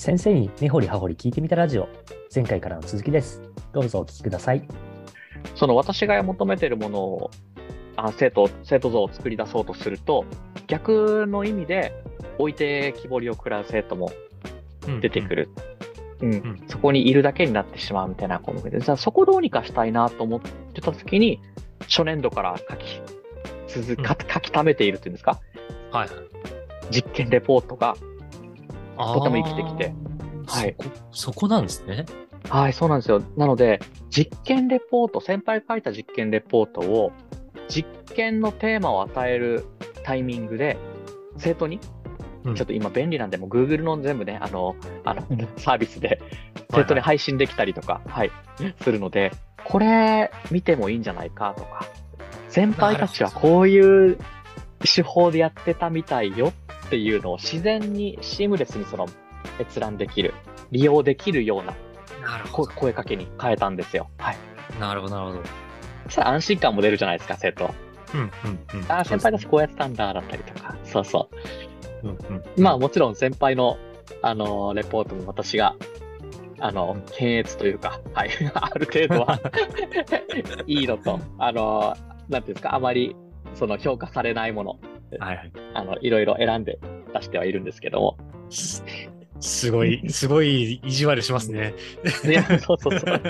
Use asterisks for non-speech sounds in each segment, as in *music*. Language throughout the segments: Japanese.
先生に根掘り葉掘り聞いてみたラジオ。前回からの続きです。どうぞお聞きください。その私が求めてるものをあ生徒生徒像を作り出そうとすると逆の意味で置いてきぼりを食らう生徒も出てくる、うん。ん。そこにいるだけになってしまうみたいな項目でじゃあそこどうにかしたいなと思ってた時に初年度から書き続か書き溜めているっていうんですか？はい。実験レポートがとても生きてきて。はい。そこなんですね。はい、そうなんですよ。なので、実験レポート、先輩が書いた実験レポートを、実験のテーマを与えるタイミングで、生徒に、うん。ちょっと今便利なんで、もう Google の全部ね、あの、あの、サービスで、生徒に配信できたりとか、はい、するので、これ見てもいいんじゃないかとか、先輩たちはこういう手法でやってたみたいよっていうのを自然にシームレスにその閲覧できる、利用できるような声かけに変えたんですよ。はい。なるほどなるほどそしたら安心感も出るじゃないですか、生徒。うんうんうんああ、先輩たちこうやってたんだ、だったりとか。そうそうんうんう。まあもちろん先輩の、あのーレポートも私が、あの、検閲というか、はい。*laughs* ある程度は、*laughs* いいのと、あのーなんていうんですか、あまり、その評価されないもの、はいはいあの、いろいろ選んで出してはいるんですけども。すすごい *laughs* すごい意地悪しますねいや、そうそうそう。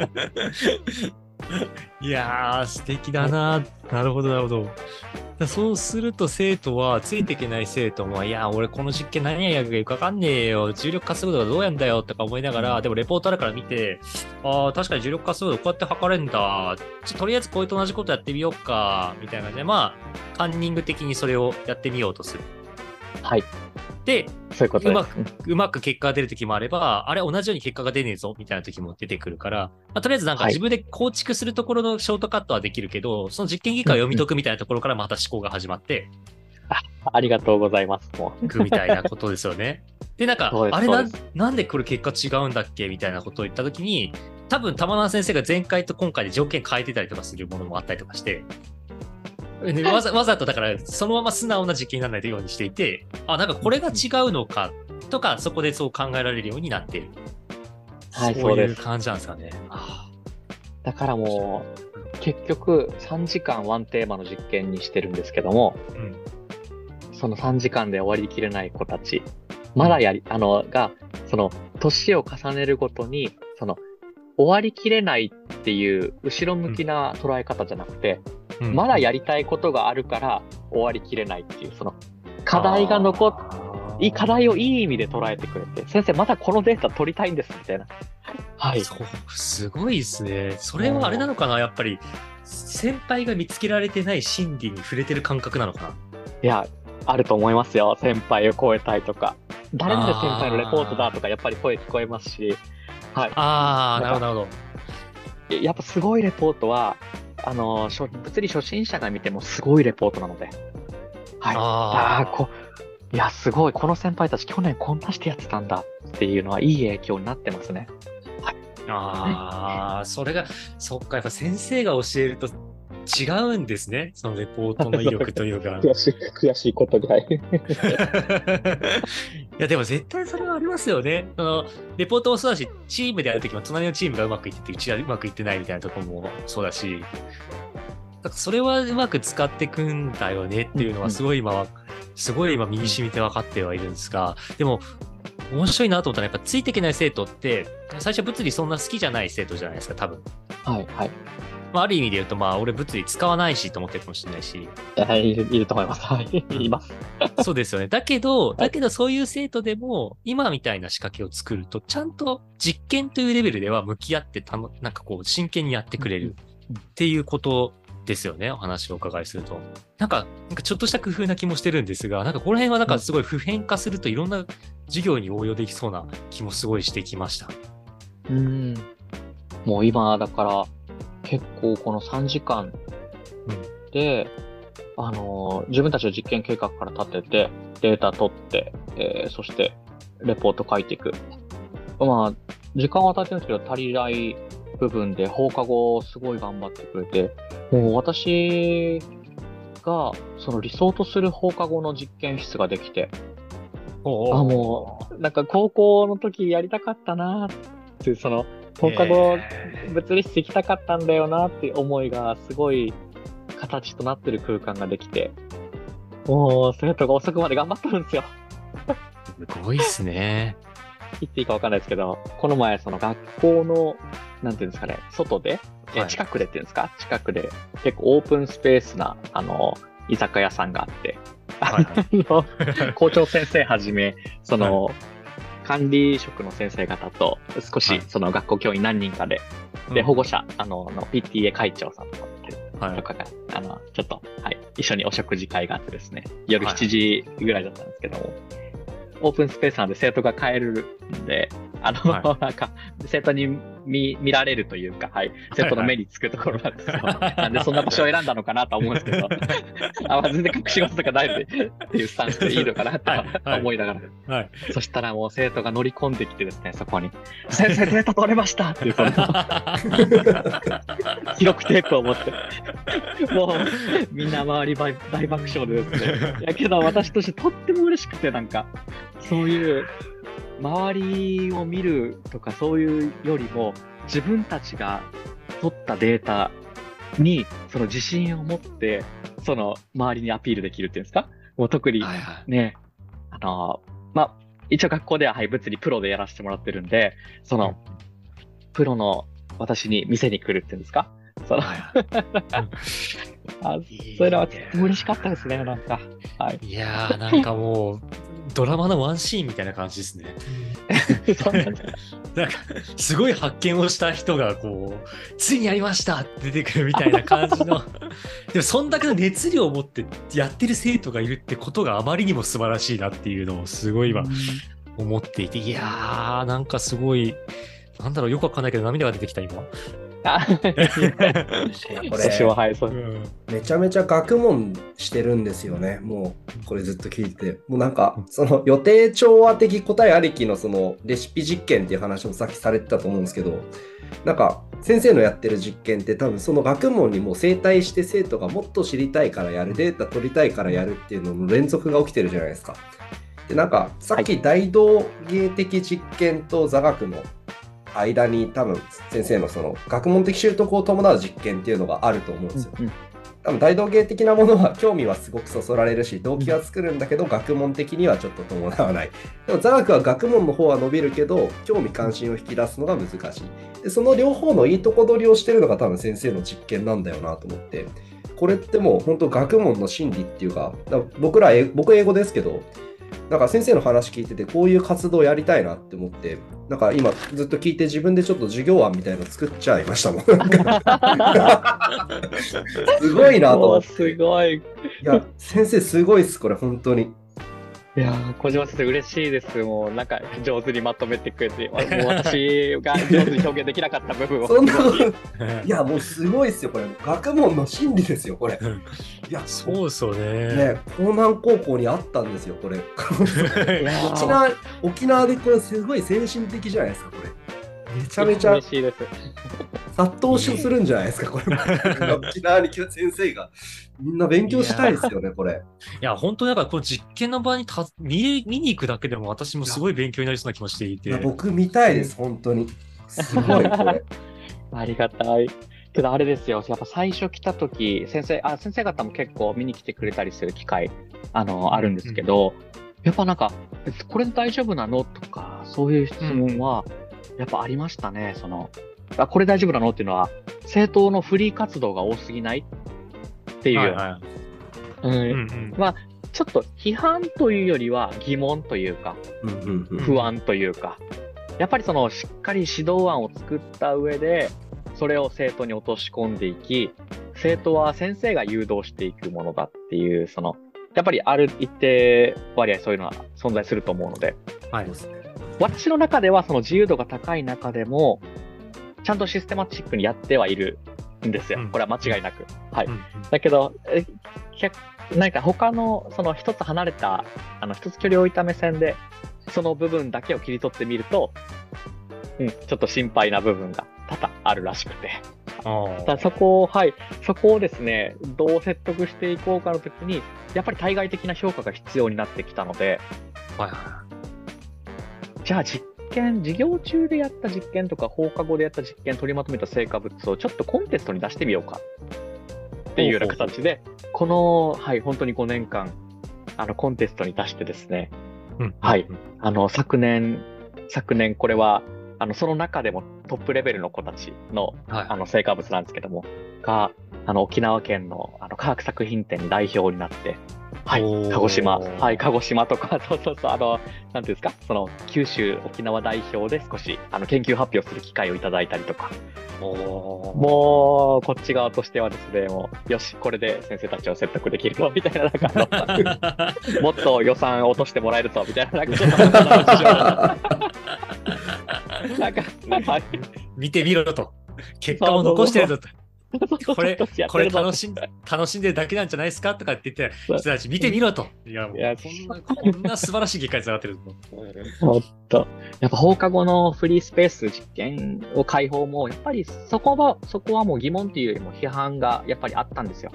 *laughs* いやー、素敵だな。なるほど、なるほど。そうすると生徒は、ついていけない生徒も、いや、俺この実験何やるかよくわかんねえよ。重力加速度がどうやんだよとか思いながら、でもレポートあるから見て、ああ、確かに重力加速度こうやって測れるんだ。ちょとりあえずこれと同じことやってみようか。みたいな感じで、まあ、カンニング的にそれをやってみようとする。はい。で、そういうこと。うまくうまく結果が出るときもあれば、あれ同じように結果が出ねえぞみたいなときも出てくるから、まあ、とりあえずなんかはい自分で構築するところのショートカットはできるけど、その実験結果を読み解くみたいなところからまた思考が始まってありがとうございます。もう。みたいなことですよね。*laughs* で、なんかあれななんでこれ結果違うんだっけみたいなことを言ったときに、多分玉川先生が前回と今回で条件変えてたりとかするものもあったりとかして、でわざわざとだからそのまま素直な実験にならないようにしていて、あ、なんかこれが違うのかとか、そこでそう考えられるようになっている。はいそういう感じなんですかね。あだからもう、結局3時間ワンテーマの実験にしてるんですけども、ーうんその3時間で終わりきれない子たち、まだやり、あの、が、その、年を重ねるごとに、その、終わりきれないっていう後ろ向きな捉え方じゃなくて、うんまだやりたいことがあるから終わりきれないっていう、その、課題が残っ、いい課題をいい意味で捉えてくれて、先生またこのデータ取りたいんです、みたいな。はい。そうすごいですね。それはあれなのかな？やっぱり、先輩が見つけられてない心理に触れてる感覚なのかな？いや、あると思いますよ。先輩を超えたいとか。誰々先輩のレポートだとか、やっぱり声聞こえますし、はい。ああ、なるほど、なるほど。やっぱすごいレポートは、あの、初物理初心者が見てもすごいレポートなので。はい。ああこ、いや、すごい。この先輩たち去年こんなしてやってたんだっていうのはいい影響になってますね。あ、ああ、それが、そっか、やっぱ先生が教えると違うんですね。そのレポートの威力というか。*laughs* しい、悔しいことぐらい。*laughs* いやでも絶対それはありますよね。そのレポートもそうだし、チームでやるときも隣のチームがうまくいってて、うちはうまくいってないみたいなとこもそうだし、だかそれはうまく使ってくんだよねっていうのはすごい今は、すごい今身に染みて分かってはいるんですが、でも面白いなと思ったのはやっぱついていけない生徒って、最初物理そんな好きじゃない生徒じゃないですか、多分。はい、はい。まあある意味で言うと、まあ俺物理使わないしと思ってるかもしれないし、はい、いるいると思います。はい、います。*laughs* そうですよね。だけど、だけどそういう生徒でも、今みたいな仕掛けを作ると、ちゃんと実験というレベルでは向き合ってたの、なんかこう、真剣にやってくれるっていうことですよね。お話をお伺いすると。なんか、なんかちょっとした工夫な気もしてるんですが、なんかこの辺はなんかすごい普遍化するといろんな授業に応用できそうな気もすごいしてきました。うん。もう今、だから、結構この3時間で、あの自分たちの実験計画から立てて、データ取って、えーそして、レポート書いていく。まあ、時間は経ってるんですけど、足りない部分で放課後すごい頑張ってくれて、もう私が、その理想とする放課後の実験室ができて、あ、もう、なんか高校の時やりたかったなってその、放課後物理室行きたかったんだよなっていう思いがすごい形となってる空間ができて、もう生徒が遅くまで頑張ってるんですよ。すごいっすね。言っていいかわかんないですけど、この前その学校の、なんていうんですかね、外で、えはい。近くでっていうんですか？近くで結構オープンスペースな、あの、居酒屋さんがあって、はいはい。あの校長先生はじめ、その、管理職の先生方と、少はい。しその学校教員何人かで、で、うん。保護者、あの、あの PTA 会長さんとかはいとかが、あの、ちょっと、はい、一緒にお食事会があってですね、夜はい7時ぐらいだったんですけども、オープンスペースなんで生徒が帰るんで、あの、は *laughs* なんか、生徒に見見られるというか、はい、生徒の目につくところなんですよ。なんでそんな場所を選んだのかなと思うんですけど、あ、まあ全然隠し事とかないので、っていうスタンスでいいのかなとはいはい思いながら。はい。そしたらもう生徒が乗り込んできてですね、そこに、先生データ取れましたっていう、その、*laughs* 記録テープを持って、もう、みんな周り大大爆笑でですね。いやけど私としてとっても嬉しくて、なんか、そういう、周りを見るとかそういうよりも、自分たちが取ったデータに、その自信を持って、その周りにアピールできるっていうんですか？もう特にはいはい。ね、あの、まあ、一応学校では、はい、物理プロでやらせてもらってるんで、その、プロの私に店に来るっていうんですか？その、はいはい *laughs* あそういうのは嬉しかったですね、なんか。はい。いやー、なんかもう、ドラマのワンシーンみたいな感じですね。なんか、すごい発見をした人が、こう、ついにやりましたって出てくるみたいな感じの。*laughs* でも、そんだけの熱量を持ってやってる生徒がいるってことがあまりにも素晴らしいなっていうのをすごい今思っていて、いやー、なんかすごい、なんだろう、よくわかんないけど涙が出てきた、今。あこれ、はい、めちゃめちゃ学問してるんですよね。もう、これずっと聞いてて。もうなんか、その予定調和的答えありきのそのレシピ実験っていう話もさっきされてたと思うんですけど、なんか、先生のやってる実験って多分その学問にもう正対して生徒がもっと知りたいからやる、データ取りたいからやるっていうのの連続が起きてるじゃないですか。で、なんか、さっき大道芸的実験と座学の間に多分先生のその学問的習得を伴う実験っていうのがあると思うんですよ。うん多分大道芸的なものは興味はすごくそそられるし動機は作るんだけど学問的にはちょっと伴わない。でも座学は学問の方は伸びるけど興味関心を引き出すのが難しい。でその両方のいいとこ取りをしてるのが多分先生の実験なんだよなと思って。これってもう本当学問の真理っていうか僕らえ僕英語ですけどなんか先生の話聞いててこういう活動やりたいなって思ってなんか今ずっと聞いて自分でちょっと授業案みたいなの作っちゃいましたもん *laughs* すごいなと思って *laughs* すごい。いや、先生すごいっす、これ、本当に。いやー小島先生嬉しいです。もうなんか上手にまとめてくれて、*laughs* もう私が上手に表現できなかった部分を。そんなこと、*laughs* いや、もうすごいっすよ、これ。学問の真理ですよ、これ。いや、そうですよね。ね、江南高校にあったんですよ、これ。*laughs* 沖縄、沖縄でこれすごい先進的じゃないですか、これ。めちゃめちゃ嬉しいです。殺到しするんじゃないですか、これ。*laughs* 沖縄に先生が。みんな勉強したいですよね、これ。いや、本当にだから、この実験の場にた見見に行くだけでも私もすごい勉強になりそうな気もしていて。いや僕見たいです、本当に。すごい、これ。*laughs* ありがたい。けどあれですよ、やっぱ最初来た時、先生、あ、先生方も結構見に来てくれたりする機会、あの、あるんですけど、やっぱなんか、えこれで大丈夫なの？とか、そういう質問は、やっぱありましたね、その、あ、これ大丈夫なの？っていうのは、政党のフリー活動が多すぎない？っていう。うん。うんうん。ちょっと批判というよりは疑問というか、不安というか、やっぱりそのしっかり指導案を作った上で、それを生徒に落とし込んでいき、生徒は先生が誘導していくものだっていう、その、やっぱりある一定割合そういうのは存在すると思うので、はい。私の中ではその自由度が高い中でも、ちゃんとシステマチックにやってはいるんですようん。これは間違いなく。はい。うんうんだけど、なんか他の、その一つ離れた、あの、一つ距離を置いた目線で、その部分だけを切り取ってみると、うん、ちょっと心配な部分が多々あるらしくて。あだそこを、はい、そこをですね、どう説得していこうかの時に、やっぱり対外的な評価が必要になってきたので、はいはじゃあ実験、授業中でやった実験とか放課後でやった実験取りまとめた成果物をちょっとコンテストに出してみようかっていうような形で、この、はい、本当に5年間、あの、コンテストに出してですね、い。うんはい。あの、昨年、昨年これは、あの、その中でもトップレベルの子たちの、はいあの、成果物なんですけども、が、あの、沖縄県の、あの、科学作品展に代表になって、はい鹿児島、はい、鹿児島とか、*laughs* そうそうそう、あの、なんていうんですか、その、九州、沖縄代表で少し、あの、研究発表する機会をいただいたりとか、もう、こっち側としてはですね、もう、よし、これで先生たちを説得できるぞ、みたいな、なんか *laughs* もっと予算落としてもらえるぞ、みたいな、なんか *laughs* なんか、はい。見てみろと。結果を残してるぞと。*laughs* これこれ楽しん楽しんでるだけなんじゃないですかとかって言って人たち見てみろと。いや、もこんな、*laughs* こんな素晴らしい結果につながってる。*laughs* ほんと。やっぱ放課後のフリースペース実験を開放も、やっぱりそこは、そこはもう疑問っていうよりも批判がやっぱりあったんですよ。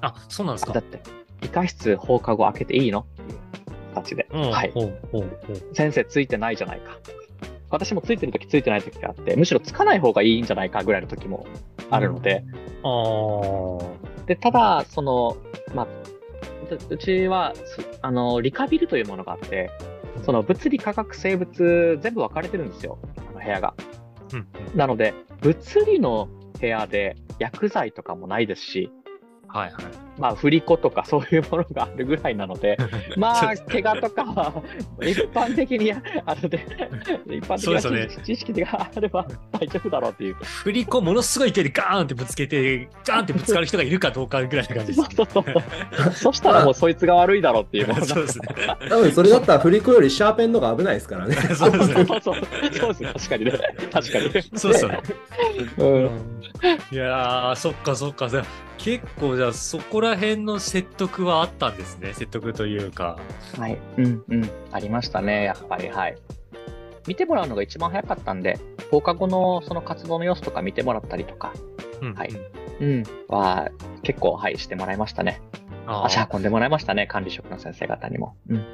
あ、そうなんですか？だっ。て、理科室放課後開けていいの？っていう形で。うんはい。ほうほうほう先生ついてないじゃないか。私もついてるときついてないときがあって、むしろつかない方がいいんじゃないかぐらいの時もあるので、あー。で、ただ、その、まあ、ううちは、すあの、理科ビルというものがあって、その物理科学生物全部分かれてるんですよ、あの部屋が。うんうん。なので、物理の部屋で薬剤とかもないですし、はいはい。まあ、振り子とかそういうものがあるぐらいなので、*laughs* まあ、怪我とかは、一般的に、あので、一般そうですよね的な知識があれば大丈夫だろうっていう。振り子ものすごい勢いでガーンってぶつけて、ガーンってぶつかる人がいるかどうかぐらいな感じです。そうそうそう。そしたらもうそいつが悪いだろうっていう。*laughs* そうですね。多分それだったら振り子よりシャーペンの方が危ないですからね。そうですね。そうそうそうですね。確かにね。確かに。そうですよね。うん。いやー、そっかそっか。じゃあ結構じゃあそこら辺の説得はあったんですね。説得というか。はい。うんうん。ありましたね、やっぱり。はい。見てもらうのが一番早かったんで、放課後のその活動の様子とか見てもらったりとか、うんはいうん。は、結構、はい、してもらいましたね。あー足運んでもらいましたね、管理職の先生方にも。うん。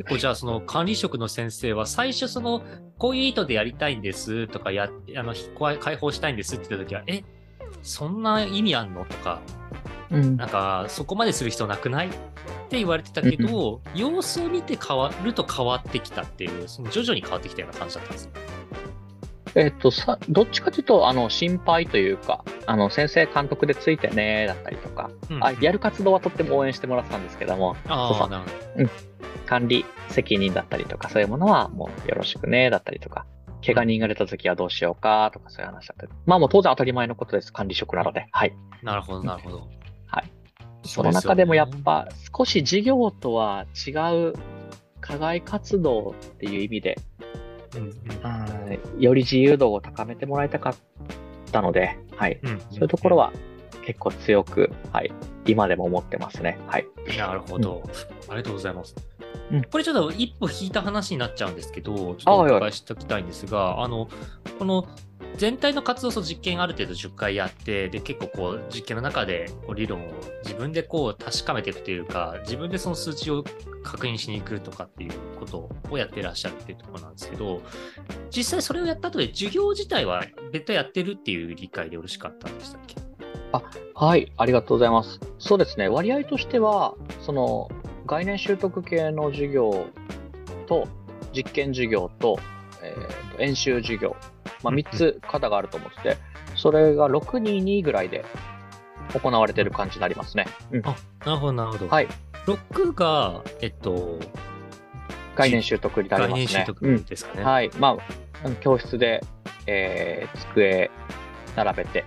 結構じゃあその管理職の先生は最初そのこういう意図でやりたいんですとかやあのひ解放したいんですって言った時はえそんな意味あんの？とかうん。なんかそこまでする必要なくない？って言われてたけど、様子を見て変わると変わってきたっていうその徐々に変わってきたような感じだったんですよえっと、さ、どっちかというと、あの、心配というか、あの、先生監督でついてね、だったりとか、うんあ、やる活動はとっても応援してもらってたんですけども、そうそうああなるほど管理責任だったりとか、そういうものはもうよろしくね、だったりとか、怪我人が出た時はどうしようか、とかそういう話だったり。まあもう当然当たり前のことです。管理職なので。はい。なるほどなるほどはいその中でもやっぱ少し事業とは違う課外活動っていう意味で、うんうんうんより自由度を高めてもらいたかったので、はい。うんそういうところは結構強く、はい。今でも思ってますね。はい。なるほど、ありがとうございます。うんこれちょっと一歩引いた話になっちゃうんですけど、ちょっとお伺いしておきたいんですが、あの、この全体の活動と実験ある程度10回やって、で、結構こう実験の中でこう理論を自分でこう確かめていくというか、自分でその数値を確認しに行くとかっていうことをやってらっしゃるっていうところなんですけど、実際それをやった後で授業自体は別途やってるっていう理解でよろしかったんでしたっけ？あはい。ありがとうございます。そうですね。割合としては、その、概念習得系の授業と、実験授業と、えーと演習授業、まあ、うん3つ型があると思ってて、それが622ぐらいで行われてる感じになりますね。うんあなるほど、なるほど。はい。6が、えっと、概念習得になり概ますね。念習得ですかね。はい。まあ、うん教室で、えー机並べて、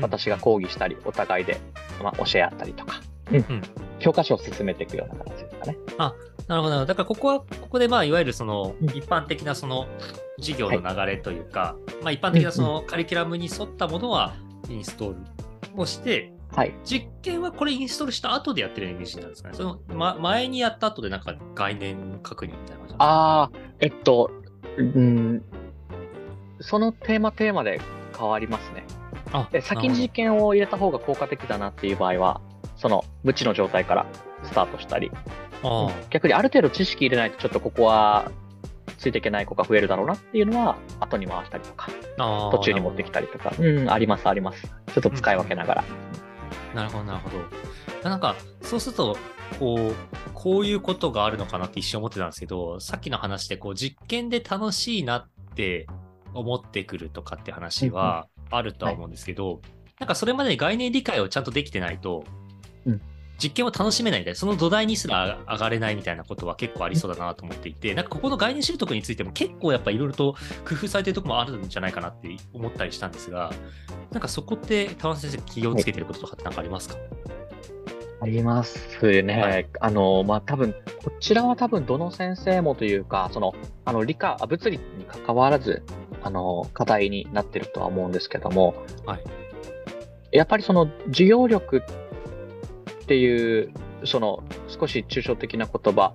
私が講義したり、お互いで、まあ、教え合ったりとか、うんうん教科書を進めていくような形ですかね。なるほどなるほど。だからここは、ここでまあ、いわゆるそのうん一般的なその授業の流れというか、まあ一般的なそのカリキュラムに沿ったものはインストールをして、はい。実験はこれインストールした後でやってるイメージなんですかね。その、ま、前にやった後でなんか概念確認みたいな感じああ、えっと、うん、そのテーマテーマで変わりますね。あで先に実験を入れた方が効果的だなっていう場合は、その無知の状態からスタートしたり、あ逆にある程度知識入れないとちょっとここはついていけない子が増えるだろうなっていうのは後に回したりとか、あ。途中に持ってきたりとか、うん、ありますあります。ちょっと使い分けながら。なるほど、なるほど。なんか、そうすると、こう、こういうことがあるのかなって一瞬思ってたんですけど、さっきの話で、こう、実験で楽しいなって思ってくるとかって話はあるとは思うんですけど、なんかそれまでに概念理解をちゃんとできてないと、うん実験を楽しめないみたいな、その土台にすら上がれないみたいなことは結構ありそうだなと思っていて、なんかここの概念習得についても結構やっぱいろいろと工夫されてるところもあるんじゃないかなって思ったりしたんですが、なんかそこって田中先生気をつけてることとかって何かありますか、ありますね。はい。あの、まあ、多分、こちらは多分どの先生もというか、その、あの、理科、あ物理に関わらず、あの、課題になってるとは思うんですけども、はい。やっぱりその、授業力っていう、その、少し抽象的な言葉、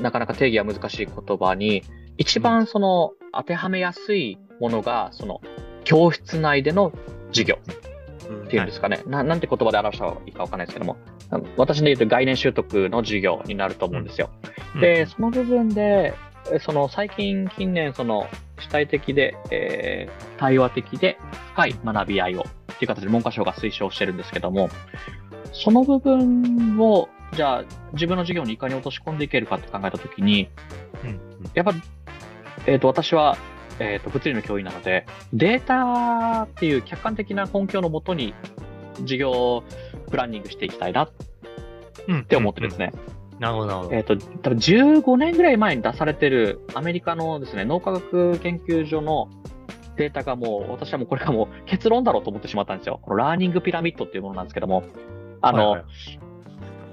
なかなか定義は難しい言葉に、一番その、当てはめやすいものが、その、教室内での授業。っていうんですかね、ななんて言葉で表したらいいかわかんないですけども、私の言うと概念習得の授業になると思うんですよ。うんで、その部分で、えその最近、近年、その主体的で、えー対話的で深い学び合いをっていう形で文科省が推奨してるんですけども、その部分を、じゃあ自分の授業にいかに落とし込んでいけるかって考えたときに、うんうん。やっぱ、えっ、と、私は、えっ、と、物理の教員なので、データっていう客観的な根拠のもとに、授業プランニングしていきたいなっうん。て思ってですね、なるほど、なるほど。えっ、と、多分15年ぐらい前に出されてるアメリカのですね、脳科学研究所のデータがもう、私はもうこれがもう結論だろうと思ってしまったんですよ。このラーニングピラミッドっていうものなんですけども、あの、はいはい。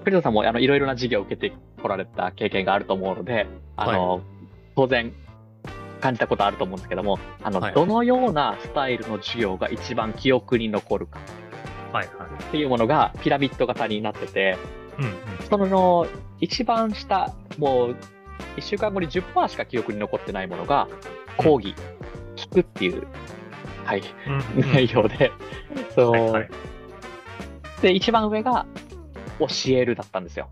栗田さんもあのいろいろな授業を受けてこられた経験があると思うので、あの、当然感じたことあると思うんですけども、あの、はい。どのようなスタイルの授業が一番記憶に残るか。はいはい。っていうものがピラミッド型になってて、うんうん。その一番下、もう1週間後に10%しか記憶に残ってないものが、講義、聞くっていう、はい、うんうん。内容で、そう、はい。はいで、一番上が教えるだったんですよ。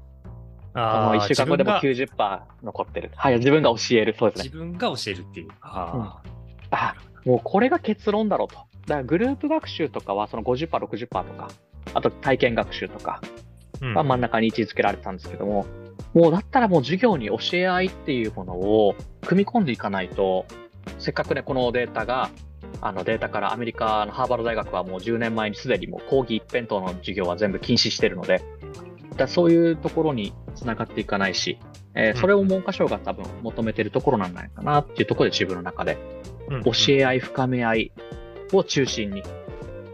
あー1週間後でも自分が90%残ってる。はい、自分が教える。そうですね自。分が教えるっていう。ああ、もうこれが結論だろうと。だからグループ学習とかはその50%、60%とか、あと体験学習とかーうんが真ん中に位置づけられてたんですけども、もうだったらもう授業に教え合いっていうものを組み込んでいかないと、せっかくね、このデータが、あのデータからアメリカのハーバード大学はもう10年前にすでにもう講義一辺倒の授業は全部禁止してるので、だそういうところにつながっていかないし、えーそれを文科省が多分求めてるところなんじゃないかなっていうところで自分の中でうん教え合い、深め合いを中心に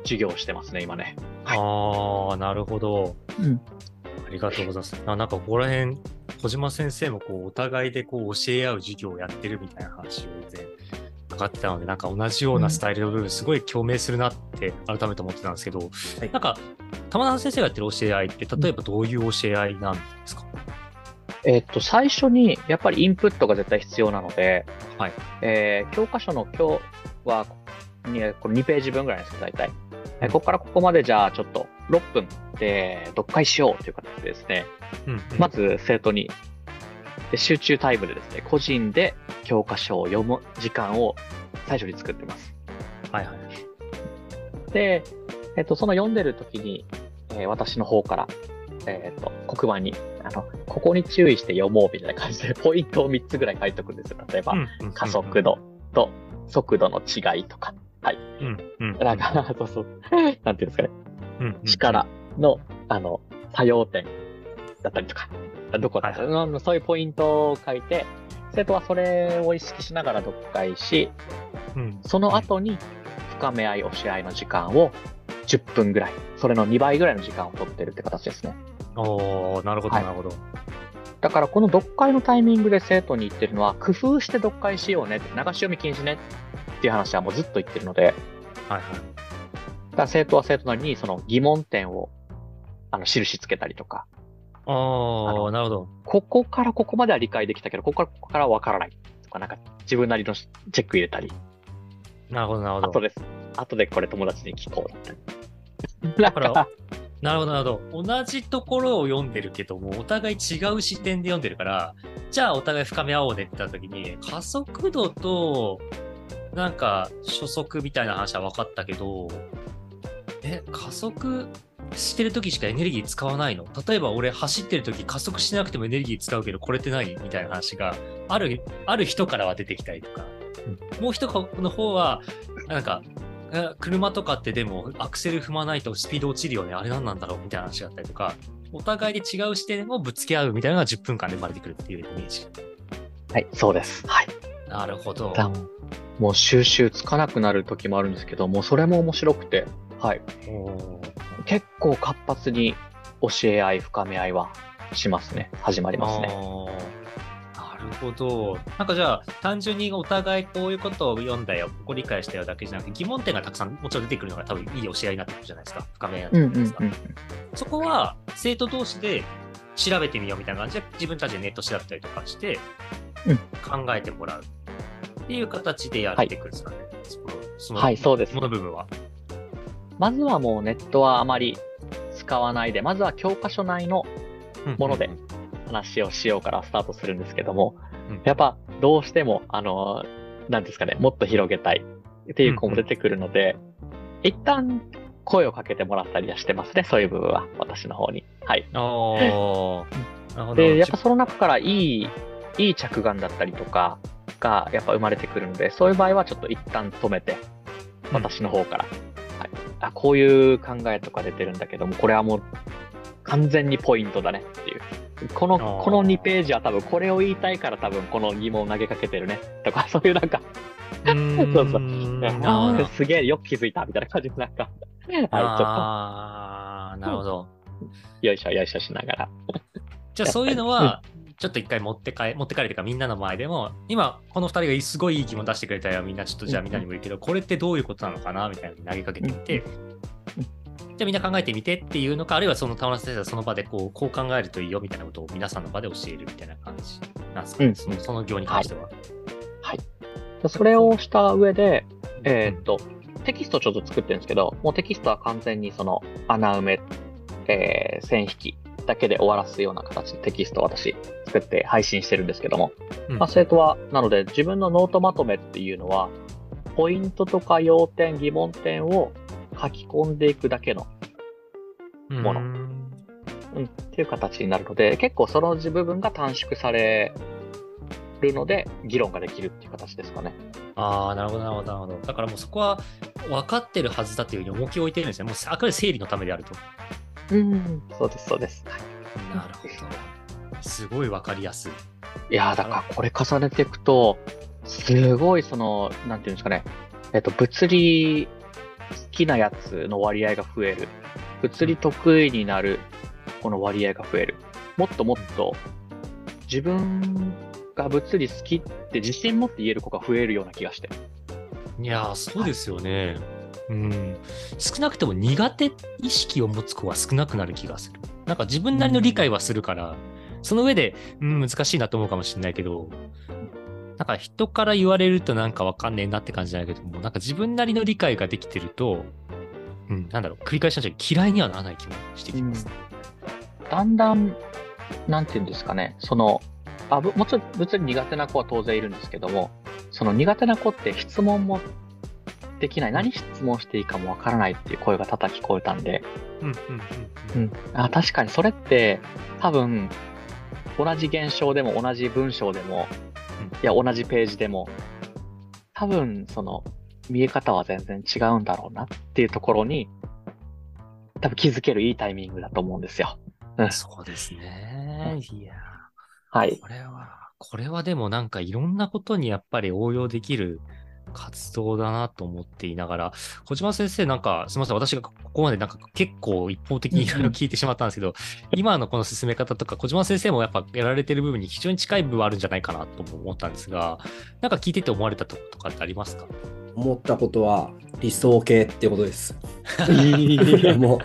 授業をしてますね、今ね。はいああ、なるほど。うんありがとうございます。あなんかここら辺、小島先生もこうお互いでこう教え合う授業をやってるみたいな話を以前伺ってたので、なんか同じようなスタイルの部分、すごい共鳴するなって改めて思ってたんですけど、はい。なんか、玉田先生がやってる教え合いって、例えばどういう教え合いなんですか、えっと、最初にやっぱりインプットが絶対必要なので、はい。えー教科書の今日は、にこれ2ページ分ぐらいですけど、大体。えーここからここまでじゃあちょっと6分で読解しようという形でですね、うんうん。まず生徒に。で集中タイムでですね、個人で教科書を読む時間を最初に作ってます。はいはい。で、えっと、その読んでる時に、えー私の方から、えっと、黒板に、あの、ここに注意して読もうみたいな感じで、ポイントを3つぐらい書いておくんですよ。例えば、加速度と速度の違いとか、うんうん。なんか、*laughs* そうそう、なんていうんですかね、うんうん。力の、あの、作用点だったりとか、どこだったはいうんそういうポイントを書いて、生徒はそれを意識しながら読解し、うんその後に深め合い、教え合いの時間を10分ぐらい、それの2倍ぐらいの時間を取ってるって形ですね。おーなるほど、はいなるほど。だからこの読解のタイミングで生徒に言ってるのは、工夫して読解しようね流し読み禁止ねっていう話はもうずっと言ってるので、はいはい。だから生徒は生徒なりにその疑問点をあの印つけたりとか、ああ、なるほど。ここからここまでは理解できたけど、ここからここからはわからないとか、なんか自分なりのチェック入れたり、なるほど、なるほど。後です。後でこれ友達に聞こうだったり。だからなるほど、なるほど。同じところを読んでるけども、お互い違う視点で読んでるから、じゃあお互い深め合おうねって言った時に、加速度と、なんか初速みたいな話は分かったけど、え、加速してる時しかエネルギー使わないの？例えば俺走ってる時加速しなくてもエネルギー使うけど、これって何みたいな話がある、ある人からは出てきたりとか、もう一方の方は、なんか、え車とかってでもアクセル踏まないとスピード落ちるよね。あれ何なんだろう？みたいな話があったりとか、お互いで違う視点をぶつけ合うみたいなのが10分間で生まれてくるっていうイメージ。はい、そうです。はい。なるほど。だもう収集つかなくなる時もあるんですけど、もうそれも面白くて、はい。結構活発に教え合い、深め合いはしますね。始まりますね。なるほど。なんかじゃあ、単純にお互いこういうことを読んだよ、ここ理解したよだけじゃなくて、疑問点がたくさんもちろん出てくるのが多分いい教え合いになってくるじゃないですか。深め合いになってくるじゃないですか。そこは生徒同士で調べてみようみたいな感じで自分たちでネット調べたりとかしてうん考えてもらうっていう形でやっていくんですかね。そのそのはい、そうですそ。の部分は。まずはもうネットはあまり使わないで、まずは教科書内のもので話をしようからスタートするんですけども、うんやっぱどうしても、あの、なんですかね、もっと広げたいっていう子も出てくるので、一旦声をかけてもらったりはしてますね、そういう部分は、私の方に。はい。あーなるほど。で、やっぱその中からいい、いい着眼だったりとかがやっぱ生まれてくるので、そういう場合はちょっと一旦止めて、私の方から、はい、あ、こういう考えとか出てるんだけども、これはもう完全にポイントだねっていう。この、この2ページは多分これを言いたいから多分この疑問を投げかけてるねとか、*laughs* そういうなんか、そうそう。すげえよく気づいたみたいな感じでなんか、はい、ちょっああ、なるほど。と、よいしょよいしょしながら。じゃあそういうのは、ちょっと一回持って帰持って帰るというか、みんなの前でも、今、この二人がすごいいい疑問出してくれたよ、みんなちょっとじゃあみんなにも言うけど、これってどういうことなのかなみたいなのに投げかけてみて、じゃあみんな考えてみてっていうのか、あるいはその田村先生がその場でこうこう考えるといいよみたいなことを皆さんの場で教えるみたいな感じなんですか？ね、うん。そのその行に関しては。それをした上で、えーっと、テキストちょっと作ってるんですけど、もうテキストは完全にその穴埋め、えー線引きだけで終わらすような形でテキストを私作って配信してるんですけども、うんまあ、生徒は、なので自分のノートまとめっていうのは、ポイントとか要点、疑問点を書き込んでいくだけの、ものうんうん、っていう形になるので、結構その部分が短縮されるので、議論ができるっていう形ですかね。ああ、なるほど、なるほど、なるほど。だからもうそこは分かってるはずだというふうに重きを置いてるんですね。もうあくまで整理のためであると。うん、そうです、そうです。なるほど。すごい分かりやすい。いやーだからこれ重ねていくと、すごいその、なんていうんですかね、えっと、物理好きなやつの割合が増える。物理得意になる、この割合が増える。もっともっと、自分が物理好きって自信持って言える子が増えるような気がして。いやー、そうですよね。うん。少なくとも苦手意識を持つ子は少なくなる気がする。なんか自分なりの理解はするから、その上で、うん、難しいなと思うかもしれないけど、なんか人から言われるとなんかわかんねえなって感じじゃないけども、なんか自分なりの理解ができてると、うん、なんだろう、繰り返しなんですけど嫌いにはならない気もしてきます。だんだん、なんていうんですかね、その、あぶもちろん物理苦手な子は当然いるんですけども、その苦手な子って質問もできない、何質問していいかもわからないっていう声が多々聞こえたんで、うん、うん、うん。うん、あ確かにそれって多分同じ現象でも同じ文章でも、いや同じページでも多分その見え方は全然違うんだろうなっていうところに多分気づけるいいタイミングだと思うんですよ。そうですね。いやはい。これは、これはでもなんかいろんなことにやっぱり応用できる活動だなと思っていながら、小島先生なんか、すみません、私がここまでなんか結構一方的にいろいろ聞いてしまったんですけど、今のこの進め方とか、小島先生もやっぱやられてる部分に非常に近い部分あるんじゃないかなとも思ったんですが、なんか聞いてて思われたとことかってありますか？思ったことは理想形ってことです。*laughs* も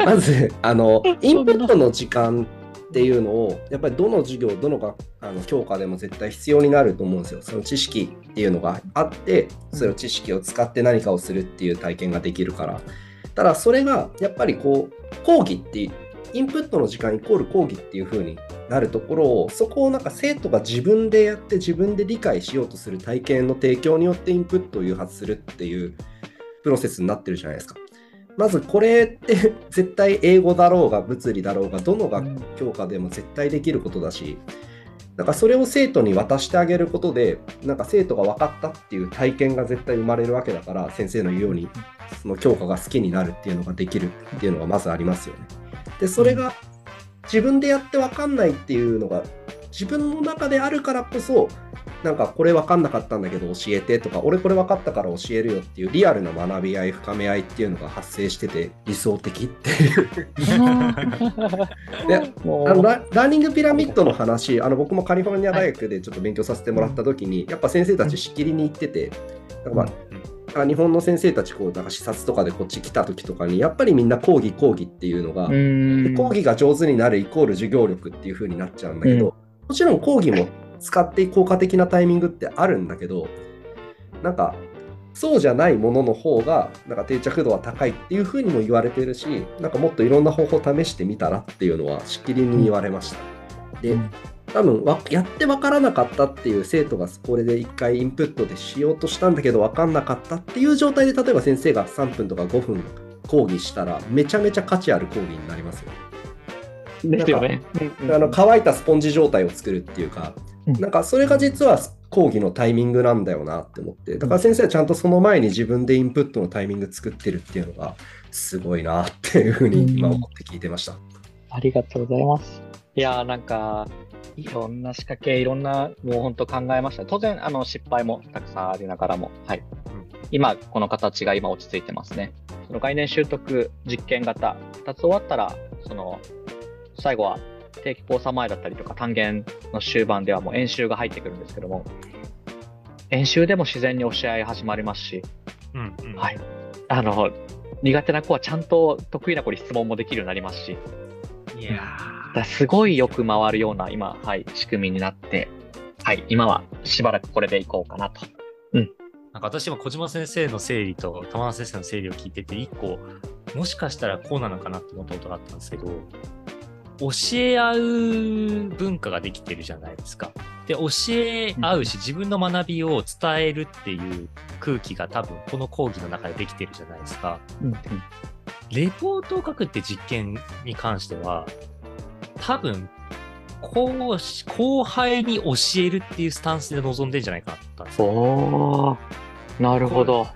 うまずあのインプットの時間っていうのをやっぱりどの授業どのがあの教科でも絶対必要になると思うんですよ。その知識っていうのがあってその知識を使って何かをするっていう体験ができるから。ただそれがやっぱりこう講義っていうインプットの時間イコール講義っていう風になるところをそこをなんか生徒が自分でやって自分で理解しようとする体験の提供によってインプットを誘発するっていうプロセスになってるじゃないですか。まずこれって *laughs* 絶対英語だろうが物理だろうがどの学教科でも絶対できることだし、なんかそれを生徒に渡してあげることでなんか生徒が分かったっていう体験が絶対生まれるわけだから先生の言うようにその教科が好きになるっていうのができるっていうのがまずありますよね。でそれが自分でやって分かんないっていうのが自分の中であるからこそなんかこれ分かんなかったんだけど教えてとか俺これ分かったから教えるよっていうリアルな学び合い深め合いっていうのが発生してて理想的っていう。*laughs* であのララーニングピラミッドの話あの僕もカリフォルニア大学でちょっと勉強させてもらった時に、やっぱ先生たちしきりに行ってて、なんかまあ、日本の先生たちこうなんか視察とかでこっち来た時とかにやっぱりみんな講義講義っていうのが講義が上手になるイコール授業力っていう風になっちゃうんだけど、もちろん講義も使って効果的なタイミングってあるんだけどなんかそうじゃないものの方がなんか定着度は高いっていうふうにも言われてるしなんかもっといろんな方法試してみたらっていうのはしきりに言われました。で多分やって分からなかったっていう生徒がこれで1回インプットでしようとしたんだけど分かんなかったっていう状態で例えば先生が3分とか5分講義したらめちゃめちゃ価値ある講義になりますよ。ですよね。あの乾いたスポンジ状態を作るっていうか、なんかそれが実は講義のタイミングなんだよなって思って、だから先生はちゃんとその前に自分でインプットのタイミング作ってるっていうのがすごいなっていうふうに今思って聞いてました。ありがとうございます。いやなんか、いろんな仕掛け、いろんな、もう本当考えました。当然、あの、失敗もたくさんありながらも、はい。今、この形が今落ち着いてますね。その概念習得実験型、2つ終わったら、その、最後は定期交差前だったりとか単元の終盤ではもう演習が入ってくるんですけども、演習でも自然に教え合い始まりますし、うんうん、はい。あの、苦手な子はちゃんと得意な子に質問もできるようになりますし、いやー、すごいよく回るような今、はい、仕組みになって、はい、今はしばらくこれでいこうかなと。うん。なんか私も小島先生の整理と玉川先生の整理を聞いてて、一個、もしかしたらこうなのかなって思ったことがあったんですけど、教え合う文化ができてるじゃないですか。で、教え合うし、自分の学びを伝えるっていう空気が多分この講義の中でできてるじゃないですか。うんうん、レポートを書くって実験に関しては、多分、後後輩に教えるっていうスタンスで臨んでんじゃないかなと思ったんですよ。なるほど。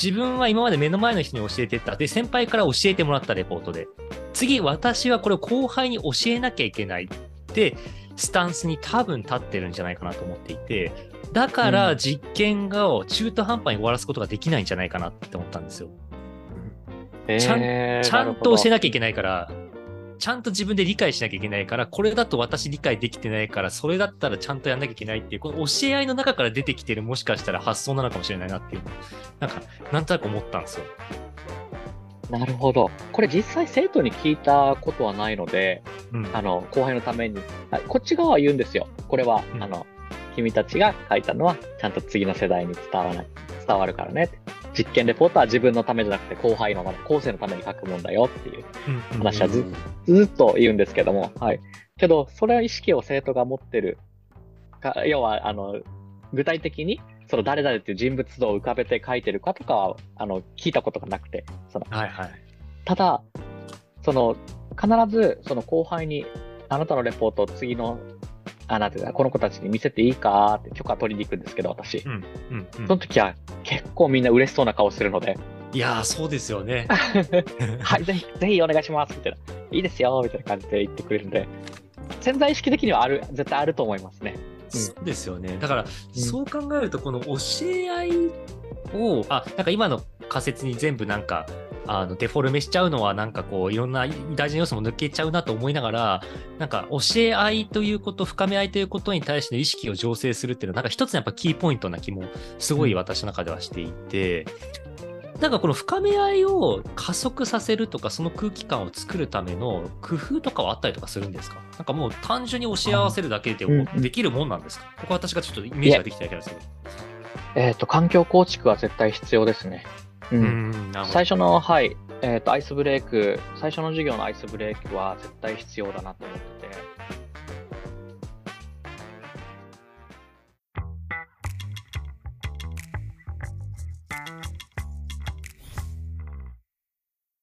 自分は今まで目の前の人に教えてた。で、先輩から教えてもらったレポートで。次、私はこれを後輩に教えなきゃいけないってスタンスに多分立ってるんじゃないかなと思っていて、だから実験が中途半端に終わらすことができないんじゃないかなって思ったんですよ。ちゃんちゃんと教えなきゃいけないから、ちゃんと自分で理解しなきゃいけないから、これだと私理解できてないから、それだったらちゃんとやんなきゃいけないっていう、この教え合いの中から出てきてるもしかしたら発想なのかもしれないなっていう、なんか、なんとなく思ったんですよ。なるほど。これ実際生徒に聞いたことはないので、うん、あの、後輩のために、こっち側は言うんですよ。これは、うん、あの、君たちが書いたのは、ちゃんと次の世代に伝わない、伝わるからね。実験レポートは自分のためじゃなくて後輩の、後世のために書くもんだよっていう話はず,、ずっと言うんですけども、はい。けど、それは意識を生徒が持ってる。か要は、あの、具体的にその誰々っていう人物像を浮かべて書いてるかとかはあの聞いたことがなくて、そのはいはい、ただ、その必ずその後輩にあなたのレポートを次のあなんていうかこの子たちに見せていいかって許可取りに行くんですけど、私、うんうんうん、その時は結構みんな嬉しそうな顔するので。いやそうですよね。*laughs* はい、ぜひ、ぜひお願いしますみたいな。いいですよみたいな感じで言ってくれるんで、潜在意識的にはある、絶対あると思いますね。そうですよね。だから、そう考えると、この教え合いを、あ、なんか今の仮説に全部なんか、あのデフォルメしちゃうのはなんかこういろんな大事な要素も抜けちゃうなと思いながらなんか教え合いということ深め合いということに対しての意識を醸成するっていうのはなんか一つのやっぱキーポイントな気もすごい私の中ではしていて、なんかこの深め合いを加速させるとか、その空気感を作るための工夫とかはあったりとかするんですか？なんかもう単純に教え合わせるだけでもできるもんなんですか、ここ私がちょっとイメージができてないからですけど。えっ、ー、と、環境構築は絶対必要ですね。うん。うん最初の、はい、えっ、と、アイスブレイク、最初の授業のアイスブレイクは絶対必要だなと思ってて、